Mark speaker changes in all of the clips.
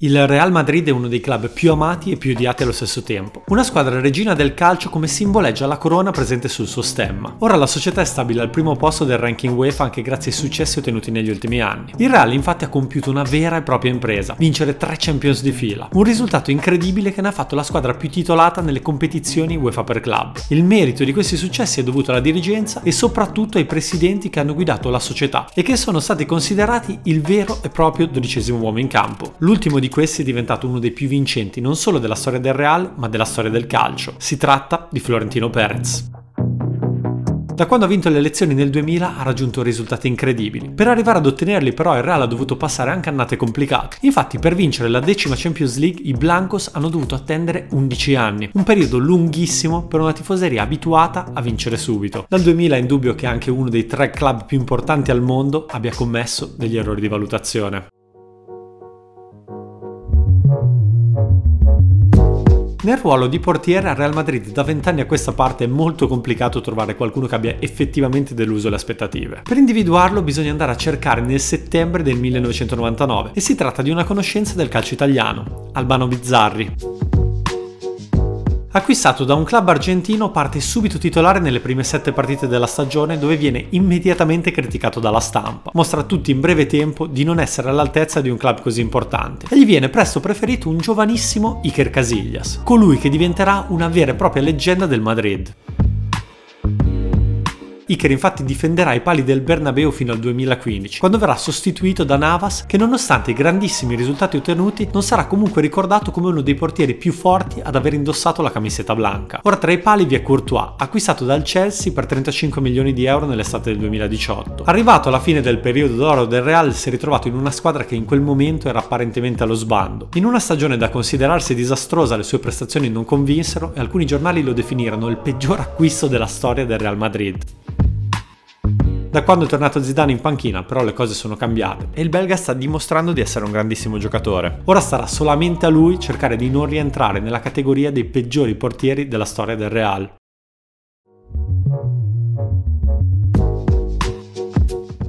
Speaker 1: Il Real Madrid è uno dei club più amati e più odiati allo stesso tempo. Una squadra regina del calcio come simboleggia la corona presente sul suo stemma. Ora la società è stabile al primo posto del ranking UEFA anche grazie ai successi ottenuti negli ultimi anni. Il Real infatti ha compiuto una vera e propria impresa, vincere tre Champions di fila, un risultato incredibile che ne ha fatto la squadra più titolata nelle competizioni UEFA per club. Il merito di questi successi è dovuto alla dirigenza e soprattutto ai presidenti che hanno guidato la società e che sono stati considerati il vero e proprio dodicesimo uomo in campo. L'ultimo di di questi è diventato uno dei più vincenti non solo della storia del Real, ma della storia del calcio. Si tratta di Florentino Perez. Da quando ha vinto le elezioni nel 2000 ha raggiunto risultati incredibili. Per arrivare ad ottenerli però il Real ha dovuto passare anche annate complicate. Infatti per vincere la decima Champions League i Blancos hanno dovuto attendere 11 anni, un periodo lunghissimo per una tifoseria abituata a vincere subito. Dal 2000 è indubbio che anche uno dei tre club più importanti al mondo abbia commesso degli errori di valutazione. Nel ruolo di portiere al Real Madrid da vent'anni a questa parte è molto complicato trovare qualcuno che abbia effettivamente deluso le aspettative. Per individuarlo bisogna andare a cercare nel settembre del 1999 e si tratta di una conoscenza del calcio italiano, Albano Bizzarri. Acquistato da un club argentino, parte subito titolare nelle prime sette partite della stagione dove viene immediatamente criticato dalla stampa. Mostra a tutti in breve tempo di non essere all'altezza di un club così importante e gli viene presto preferito un giovanissimo Iker Casillas, colui che diventerà una vera e propria leggenda del Madrid. Iker infatti difenderà i pali del Bernabeu fino al 2015, quando verrà sostituito da Navas che nonostante i grandissimi risultati ottenuti non sarà comunque ricordato come uno dei portieri più forti ad aver indossato la camiseta blanca. Ora tra i pali vi è Courtois, acquistato dal Chelsea per 35 milioni di euro nell'estate del 2018. Arrivato alla fine del periodo d'oro del Real si è ritrovato in una squadra che in quel momento era apparentemente allo sbando. In una stagione da considerarsi disastrosa le sue prestazioni non convinsero e alcuni giornali lo definirono il peggior acquisto della storia del Real Madrid. Da quando è tornato Zidane in panchina però le cose sono cambiate e il belga sta dimostrando di essere un grandissimo giocatore. Ora sarà solamente a lui cercare di non rientrare nella categoria dei peggiori portieri della storia del Real.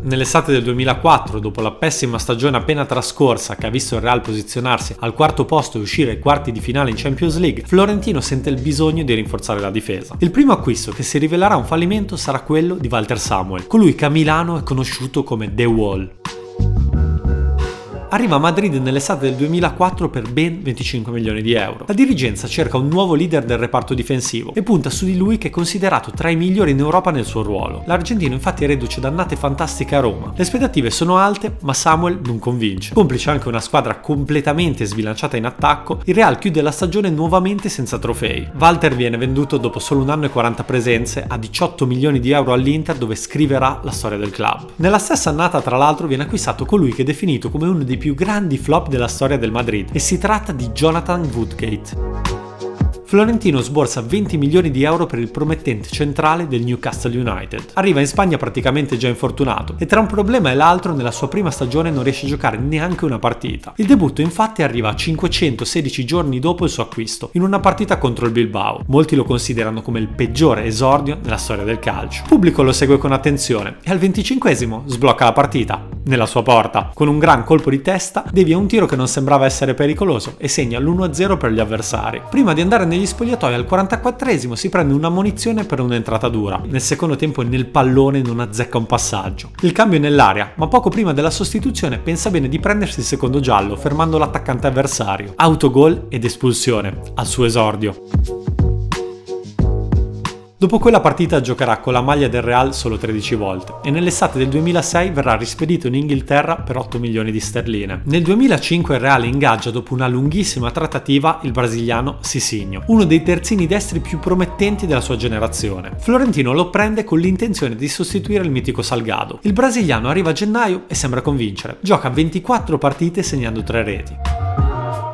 Speaker 1: Nell'estate del 2004, dopo la pessima stagione appena trascorsa che ha visto il Real posizionarsi al quarto posto e uscire ai quarti di finale in Champions League, Florentino sente il bisogno di rinforzare la difesa. Il primo acquisto che si rivelerà un fallimento sarà quello di Walter Samuel, colui che a Milano è conosciuto come The Wall arriva a Madrid nell'estate del 2004 per ben 25 milioni di euro. La dirigenza cerca un nuovo leader del reparto difensivo e punta su di lui che è considerato tra i migliori in Europa nel suo ruolo. L'argentino infatti reduce da annate fantastiche a Roma. Le aspettative sono alte, ma Samuel non convince. Complice anche una squadra completamente sbilanciata in attacco, il Real chiude la stagione nuovamente senza trofei. Walter viene venduto dopo solo un anno e 40 presenze a 18 milioni di euro all'Inter dove scriverà la storia del club. Nella stessa annata tra l'altro viene acquistato colui che è definito come uno dei più grandi flop della storia del Madrid e si tratta di Jonathan Woodgate. Florentino sborsa 20 milioni di euro per il promettente centrale del Newcastle United. Arriva in Spagna praticamente già infortunato e tra un problema e l'altro nella sua prima stagione non riesce a giocare neanche una partita. Il debutto infatti arriva 516 giorni dopo il suo acquisto, in una partita contro il Bilbao. Molti lo considerano come il peggiore esordio nella storia del calcio. Pubblico lo segue con attenzione e al 25 sblocca la partita, nella sua porta. Con un gran colpo di testa devia un tiro che non sembrava essere pericoloso e segna l'1-0 per gli avversari. Prima di andare negli negli spogliatoi al 44esimo si prende una munizione per un'entrata dura. Nel secondo tempo nel pallone non azzecca un passaggio. Il cambio è nell'aria, ma poco prima della sostituzione pensa bene di prendersi il secondo giallo, fermando l'attaccante avversario. Autogol ed espulsione, al suo esordio. Dopo quella partita giocherà con la maglia del Real solo 13 volte e nell'estate del 2006 verrà rispedito in Inghilterra per 8 milioni di sterline. Nel 2005 il Real ingaggia dopo una lunghissima trattativa il brasiliano Sisigno, uno dei terzini destri più promettenti della sua generazione. Florentino lo prende con l'intenzione di sostituire il mitico Salgado. Il brasiliano arriva a gennaio e sembra convincere. Gioca 24 partite segnando 3 reti.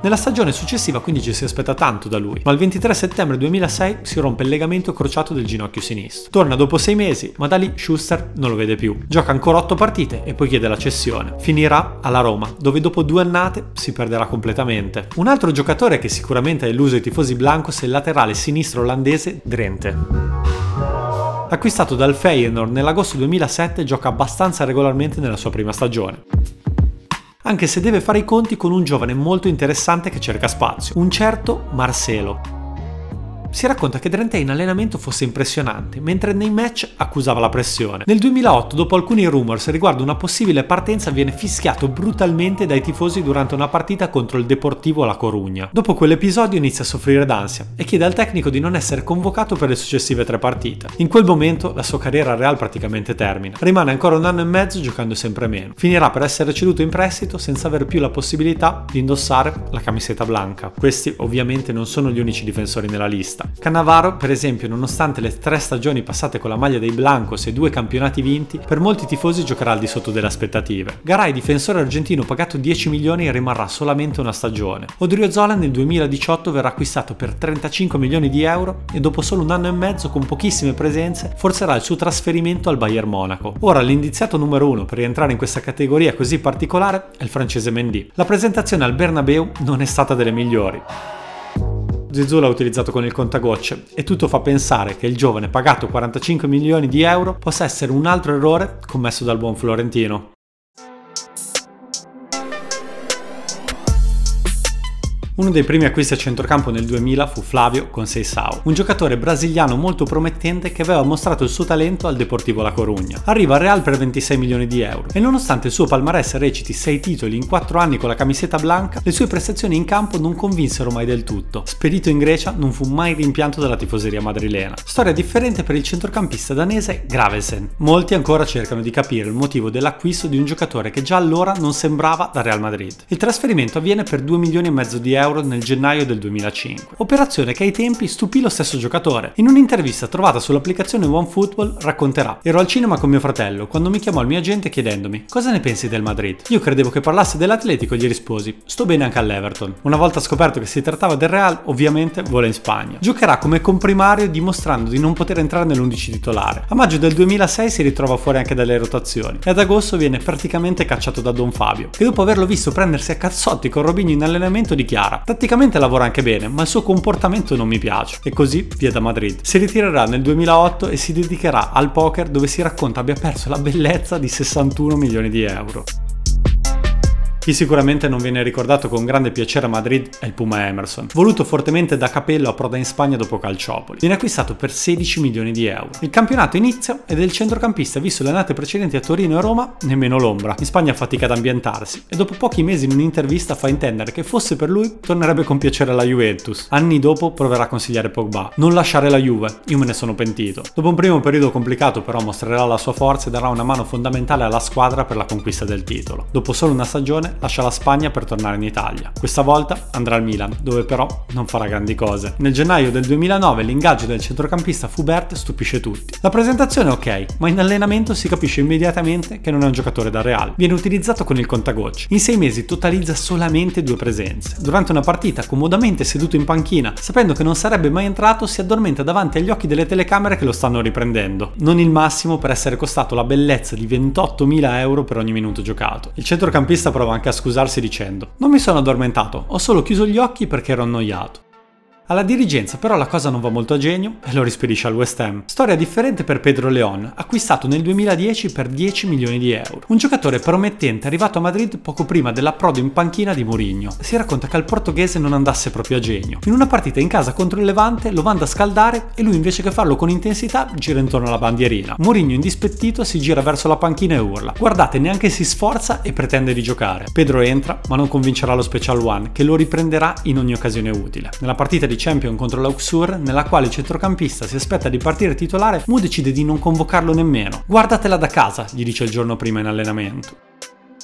Speaker 1: Nella stagione successiva quindi ci si aspetta tanto da lui, ma il 23 settembre 2006 si rompe il legamento crociato del ginocchio sinistro. Torna dopo sei mesi, ma da lì Schuster non lo vede più. Gioca ancora otto partite e poi chiede la cessione. Finirà alla Roma, dove dopo due annate si perderà completamente. Un altro giocatore che sicuramente ha illuso i tifosi blancos è il laterale sinistro olandese Drenthe. Acquistato dal Feyenoord nell'agosto 2007 gioca abbastanza regolarmente nella sua prima stagione. Anche se deve fare i conti con un giovane molto interessante che cerca spazio, un certo Marcelo. Si racconta che Drenthe in allenamento fosse impressionante, mentre nei match accusava la pressione. Nel 2008, dopo alcuni rumors riguardo una possibile partenza, viene fischiato brutalmente dai tifosi durante una partita contro il Deportivo La Corugna. Dopo quell'episodio inizia a soffrire d'ansia e chiede al tecnico di non essere convocato per le successive tre partite. In quel momento la sua carriera a Real praticamente termina. Rimane ancora un anno e mezzo giocando sempre meno. Finirà per essere ceduto in prestito senza avere più la possibilità di indossare la camiseta blanca. Questi ovviamente non sono gli unici difensori nella lista. Cannavaro, per esempio, nonostante le tre stagioni passate con la maglia dei Blancos e due campionati vinti, per molti tifosi giocherà al di sotto delle aspettative. Garay, difensore argentino pagato 10 milioni, rimarrà solamente una stagione. Odriozola nel 2018 verrà acquistato per 35 milioni di euro e dopo solo un anno e mezzo con pochissime presenze forzerà il suo trasferimento al Bayern Monaco. Ora l'indiziato numero uno per rientrare in questa categoria così particolare è il francese Mendy. La presentazione al Bernabeu non è stata delle migliori. Zizou l'ha utilizzato con il contagocce e tutto fa pensare che il giovane pagato 45 milioni di euro possa essere un altro errore commesso dal buon Florentino. Uno dei primi acquisti a centrocampo nel 2000 fu Flavio Conceição, un giocatore brasiliano molto promettente che aveva mostrato il suo talento al Deportivo La Corugna. Arriva al Real per 26 milioni di euro e nonostante il suo palmarès reciti 6 titoli in 4 anni con la camiseta blanca, le sue prestazioni in campo non convinsero mai del tutto. Spedito in Grecia non fu mai rimpianto dalla tifoseria madrilena. Storia differente per il centrocampista danese Gravesen. Molti ancora cercano di capire il motivo dell'acquisto di un giocatore che già allora non sembrava da Real Madrid. Il trasferimento avviene per 2 milioni e mezzo di euro euro nel gennaio del 2005. Operazione che ai tempi stupì lo stesso giocatore. In un'intervista trovata sull'applicazione OneFootball racconterà Ero al cinema con mio fratello quando mi chiamò il mio agente chiedendomi cosa ne pensi del Madrid. Io credevo che parlasse dell'Atletico e gli risposi sto bene anche all'Everton. Una volta scoperto che si trattava del Real, ovviamente vola in Spagna. Giocherà come comprimario dimostrando di non poter entrare nell'11 titolare. A maggio del 2006 si ritrova fuori anche dalle rotazioni e ad agosto viene praticamente cacciato da Don Fabio, che dopo averlo visto prendersi a cazzotti con Robinho in allenamento dichiara gara. Tatticamente lavora anche bene, ma il suo comportamento non mi piace. E così via da Madrid. Si ritirerà nel 2008 e si dedicherà al poker dove si racconta abbia perso la bellezza di 61 milioni di euro. Chi sicuramente non viene ricordato con grande piacere a Madrid è il Puma Emerson, voluto fortemente da Capello a Proda in Spagna dopo Calciopoli. Viene acquistato per 16 milioni di euro. Il campionato inizia ed è il centrocampista visto le annate precedenti a Torino e Roma nemmeno l'ombra. In Spagna fatica ad ambientarsi e dopo pochi mesi in un'intervista fa intendere che fosse per lui tornerebbe con piacere alla Juventus. Anni dopo proverà a consigliare Pogba. Non lasciare la Juve, io me ne sono pentito. Dopo un primo periodo complicato però mostrerà la sua forza e darà una mano fondamentale alla squadra per la conquista del titolo. Dopo solo una lascia la Spagna per tornare in Italia. Questa volta andrà al Milan, dove però non farà grandi cose. Nel gennaio del 2009 l'ingaggio del centrocampista Fubert stupisce tutti. La presentazione è ok, ma in allenamento si capisce immediatamente che non è un giocatore da Real. Viene utilizzato con il contagocci. In sei mesi totalizza solamente due presenze. Durante una partita, comodamente seduto in panchina, sapendo che non sarebbe mai entrato, si addormenta davanti agli occhi delle telecamere che lo stanno riprendendo. Non il massimo per essere costato la bellezza di 28.000 euro per ogni minuto giocato. Il centrocampista prova anche a scusarsi scusarsi dicendo Non mi sono addormentato, ho solo chiuso gli occhi perché ero annoiato. Alla dirigenza però la cosa non va molto a genio e lo rispedisce al West Ham. Storia differente per Pedro Leon, acquistato nel 2010 per 10 milioni di euro. Un giocatore promettente arrivato a Madrid poco prima dell'approdo in panchina di Mourinho. Si racconta che al portoghese non andasse proprio a genio. In una partita in casa contro il Levante lo manda a scaldare e lui invece che farlo con intensità gira intorno alla bandierina. Mourinho indispettito si gira verso la panchina e urla. Guardate, neanche si sforza e pretende di giocare. Pedro entra, ma non convincerà lo Special One, che lo riprenderà in ogni occasione utile. Nella partita di di Champion contro l'Auxur, nella quale il centrocampista si aspetta di partire titolare, Mu decide di non convocarlo nemmeno. Guardatela da casa, gli dice il giorno prima in allenamento.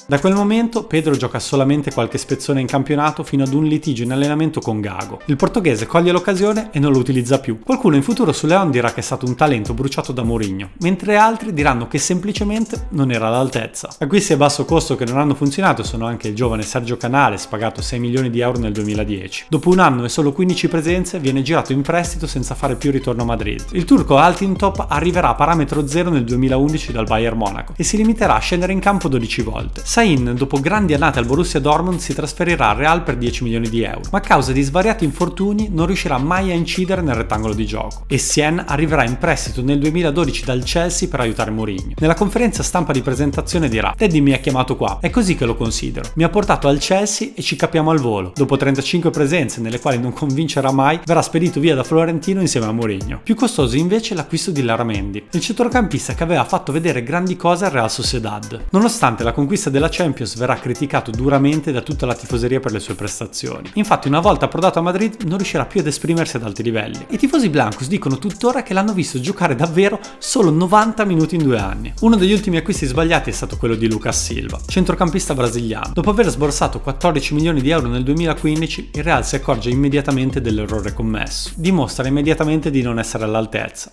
Speaker 1: Da quel momento Pedro gioca solamente qualche spezzone in campionato fino ad un litigio in allenamento con Gago. Il portoghese coglie l'occasione e non lo utilizza più. Qualcuno in futuro su Leon dirà che è stato un talento bruciato da Mourinho, mentre altri diranno che semplicemente non era all'altezza. Acquisti a basso costo che non hanno funzionato sono anche il giovane Sergio Canales, pagato 6 milioni di euro nel 2010. Dopo un anno e solo 15 presenze viene girato in prestito senza fare più ritorno a Madrid. Il turco Altintop arriverà a parametro zero nel 2011 dal Bayern Monaco e si limiterà a scendere in campo 12 volte Sain, dopo grandi annate al Borussia Dortmund, si trasferirà al Real per 10 milioni di euro, ma a causa di svariati infortuni non riuscirà mai a incidere nel rettangolo di gioco. E Sien arriverà in prestito nel 2012 dal Chelsea per aiutare Mourinho. Nella conferenza stampa di presentazione dirà: Teddy mi ha chiamato qua, è così che lo considero. Mi ha portato al Chelsea e ci capiamo al volo. Dopo 35 presenze nelle quali non convincerà mai, verrà spedito via da Florentino insieme a Mourinho. Più costoso invece l'acquisto di Lara Mendy, il centrocampista che aveva fatto vedere grandi cose al Real Sociedad. Nonostante la conquista della Champions verrà criticato duramente da tutta la tifoseria per le sue prestazioni. Infatti una volta approdato a Madrid non riuscirà più ad esprimersi ad alti livelli. I tifosi blancos dicono tuttora che l'hanno visto giocare davvero solo 90 minuti in due anni. Uno degli ultimi acquisti sbagliati è stato quello di Lucas Silva, centrocampista brasiliano. Dopo aver sborsato 14 milioni di euro nel 2015, il Real si accorge immediatamente dell'errore commesso. Dimostra immediatamente di non essere all'altezza.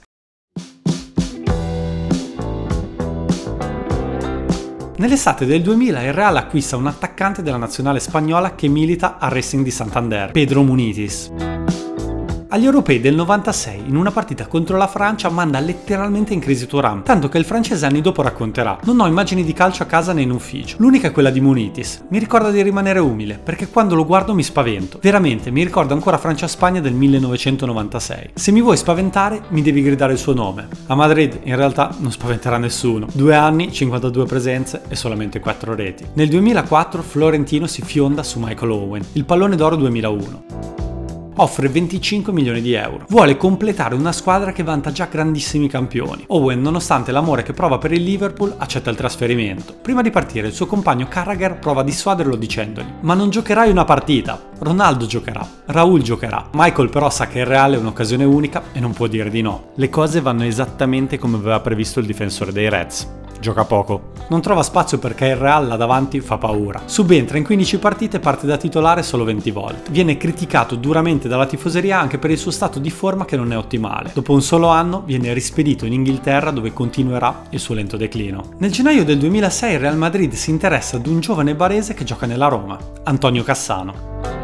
Speaker 1: Nell'estate del 2000 il Real acquista un attaccante della nazionale spagnola che milita a Racing di Santander, Pedro Munitis. Agli europei del 96, in una partita contro la Francia, manda letteralmente in crisi Turam, tanto che il francese anni dopo racconterà: Non ho immagini di calcio a casa né in ufficio. L'unica è quella di Munitis. Mi ricorda di rimanere umile, perché quando lo guardo mi spavento. Veramente, mi ricordo ancora Francia-Spagna del 1996. Se mi vuoi spaventare, mi devi gridare il suo nome. A Madrid, in realtà, non spaventerà nessuno. Due anni, 52 presenze e solamente 4 reti. Nel 2004 Florentino si fionda su Michael Owen, il pallone d'oro 2001 offre 25 milioni di euro. Vuole completare una squadra che vanta già grandissimi campioni. Owen, nonostante l'amore che prova per il Liverpool, accetta il trasferimento. Prima di partire, il suo compagno Carragher prova a dissuaderlo dicendogli: Ma non giocherai una partita. Ronaldo giocherà, Raul giocherà. Michael però sa che il Real è un'occasione unica e non può dire di no. Le cose vanno esattamente come aveva previsto il difensore dei Reds gioca poco. Non trova spazio perché il Real là davanti fa paura. Subentra in 15 partite e parte da titolare solo 20 volte. Viene criticato duramente dalla tifoseria anche per il suo stato di forma che non è ottimale. Dopo un solo anno viene rispedito in Inghilterra dove continuerà il suo lento declino. Nel gennaio del 2006 il Real Madrid si interessa ad un giovane barese che gioca nella Roma, Antonio Cassano.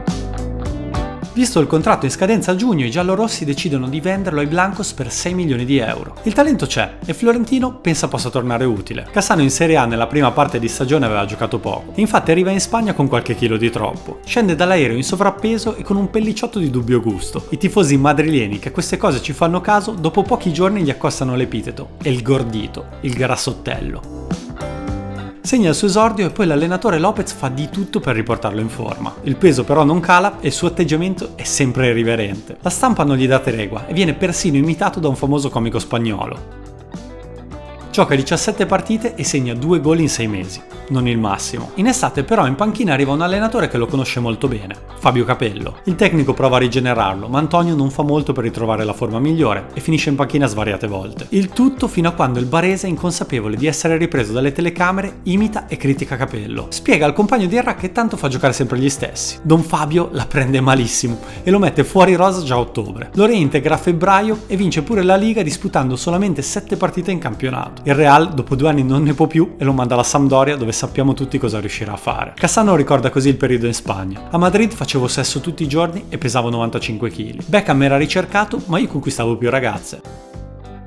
Speaker 1: Visto il contratto in scadenza a giugno, i giallorossi decidono di venderlo ai Blancos per 6 milioni di euro. Il talento c'è e Florentino pensa possa tornare utile. Cassano in Serie A nella prima parte di stagione aveva giocato poco, infatti arriva in Spagna con qualche chilo di troppo. Scende dall'aereo in sovrappeso e con un pellicciotto di dubbio gusto. I tifosi madrileni che a queste cose ci fanno caso, dopo pochi giorni gli accostano l'epiteto, il gordito, il grassottello. Segna il suo esordio e poi l'allenatore Lopez fa di tutto per riportarlo in forma. Il peso però non cala e il suo atteggiamento è sempre irriverente. La stampa non gli dà tregua e viene persino imitato da un famoso comico spagnolo. Gioca 17 partite e segna 2 gol in 6 mesi, non il massimo. In estate però in panchina arriva un allenatore che lo conosce molto bene, Fabio Capello. Il tecnico prova a rigenerarlo, ma Antonio non fa molto per ritrovare la forma migliore e finisce in panchina svariate volte. Il tutto fino a quando il barese, inconsapevole di essere ripreso dalle telecamere, imita e critica Capello. Spiega al compagno di Erra che tanto fa giocare sempre gli stessi. Don Fabio la prende malissimo e lo mette fuori rosa già a ottobre. Lo reintegra a febbraio e vince pure la Liga disputando solamente 7 partite in campionato. Il Real dopo due anni non ne può più e lo manda alla Sampdoria dove sappiamo tutti cosa riuscirà a fare. Cassano ricorda così il periodo in Spagna. A Madrid facevo sesso tutti i giorni e pesavo 95 kg. Beckham era ricercato ma io conquistavo più ragazze.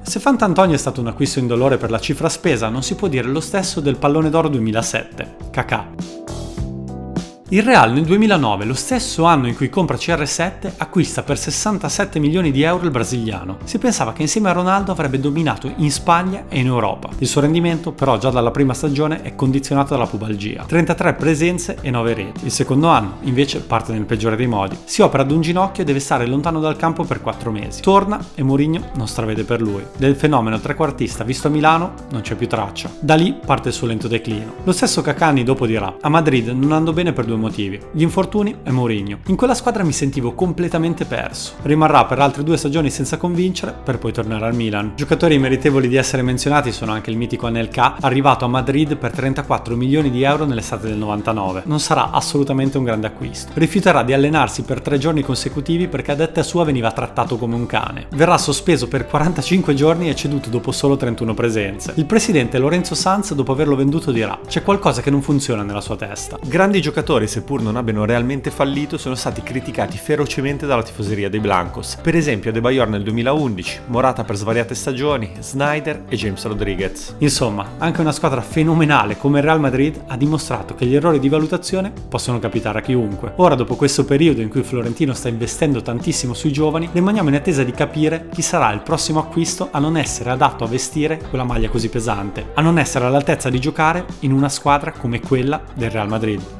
Speaker 1: Se Fant'Antonio è stato un acquisto indolore per la cifra spesa, non si può dire lo stesso del pallone d'oro 2007, Kakà. Il Real nel 2009, lo stesso anno in cui compra CR7, acquista per 67 milioni di euro il brasiliano. Si pensava che insieme a Ronaldo avrebbe dominato in Spagna e in Europa. Il suo rendimento però già dalla prima stagione è condizionato dalla pubalgia. 33 presenze e 9 reti. Il secondo anno invece parte nel peggiore dei modi. Si opera ad un ginocchio e deve stare lontano dal campo per 4 mesi. Torna e Mourinho non stravede per lui. Del fenomeno trequartista visto a Milano non c'è più traccia. Da lì parte il suo lento declino. Lo stesso Cacani dopo dirà: A Madrid non andò bene per due motivi, gli infortuni e Mourinho. In quella squadra mi sentivo completamente perso. Rimarrà per altre due stagioni senza convincere per poi tornare al Milan. Giocatori meritevoli di essere menzionati sono anche il mitico Anelka, arrivato a Madrid per 34 milioni di euro nell'estate del 99. Non sarà assolutamente un grande acquisto. Rifiuterà di allenarsi per tre giorni consecutivi perché a detta sua veniva trattato come un cane. Verrà sospeso per 45 giorni e ceduto dopo solo 31 presenze. Il presidente Lorenzo Sanz, dopo averlo venduto, dirà: C'è qualcosa che non funziona nella sua testa. Grandi giocatori seppur non abbiano realmente fallito, sono stati criticati ferocemente dalla tifoseria dei Blancos. Per esempio De Bayor nel 2011, Morata per svariate stagioni, Snyder e James Rodriguez. Insomma, anche una squadra fenomenale come il Real Madrid ha dimostrato che gli errori di valutazione possono capitare a chiunque. Ora, dopo questo periodo in cui Florentino sta investendo tantissimo sui giovani, rimaniamo in attesa di capire chi sarà il prossimo acquisto a non essere adatto a vestire quella maglia così pesante, a non essere all'altezza di giocare in una squadra come quella del Real Madrid.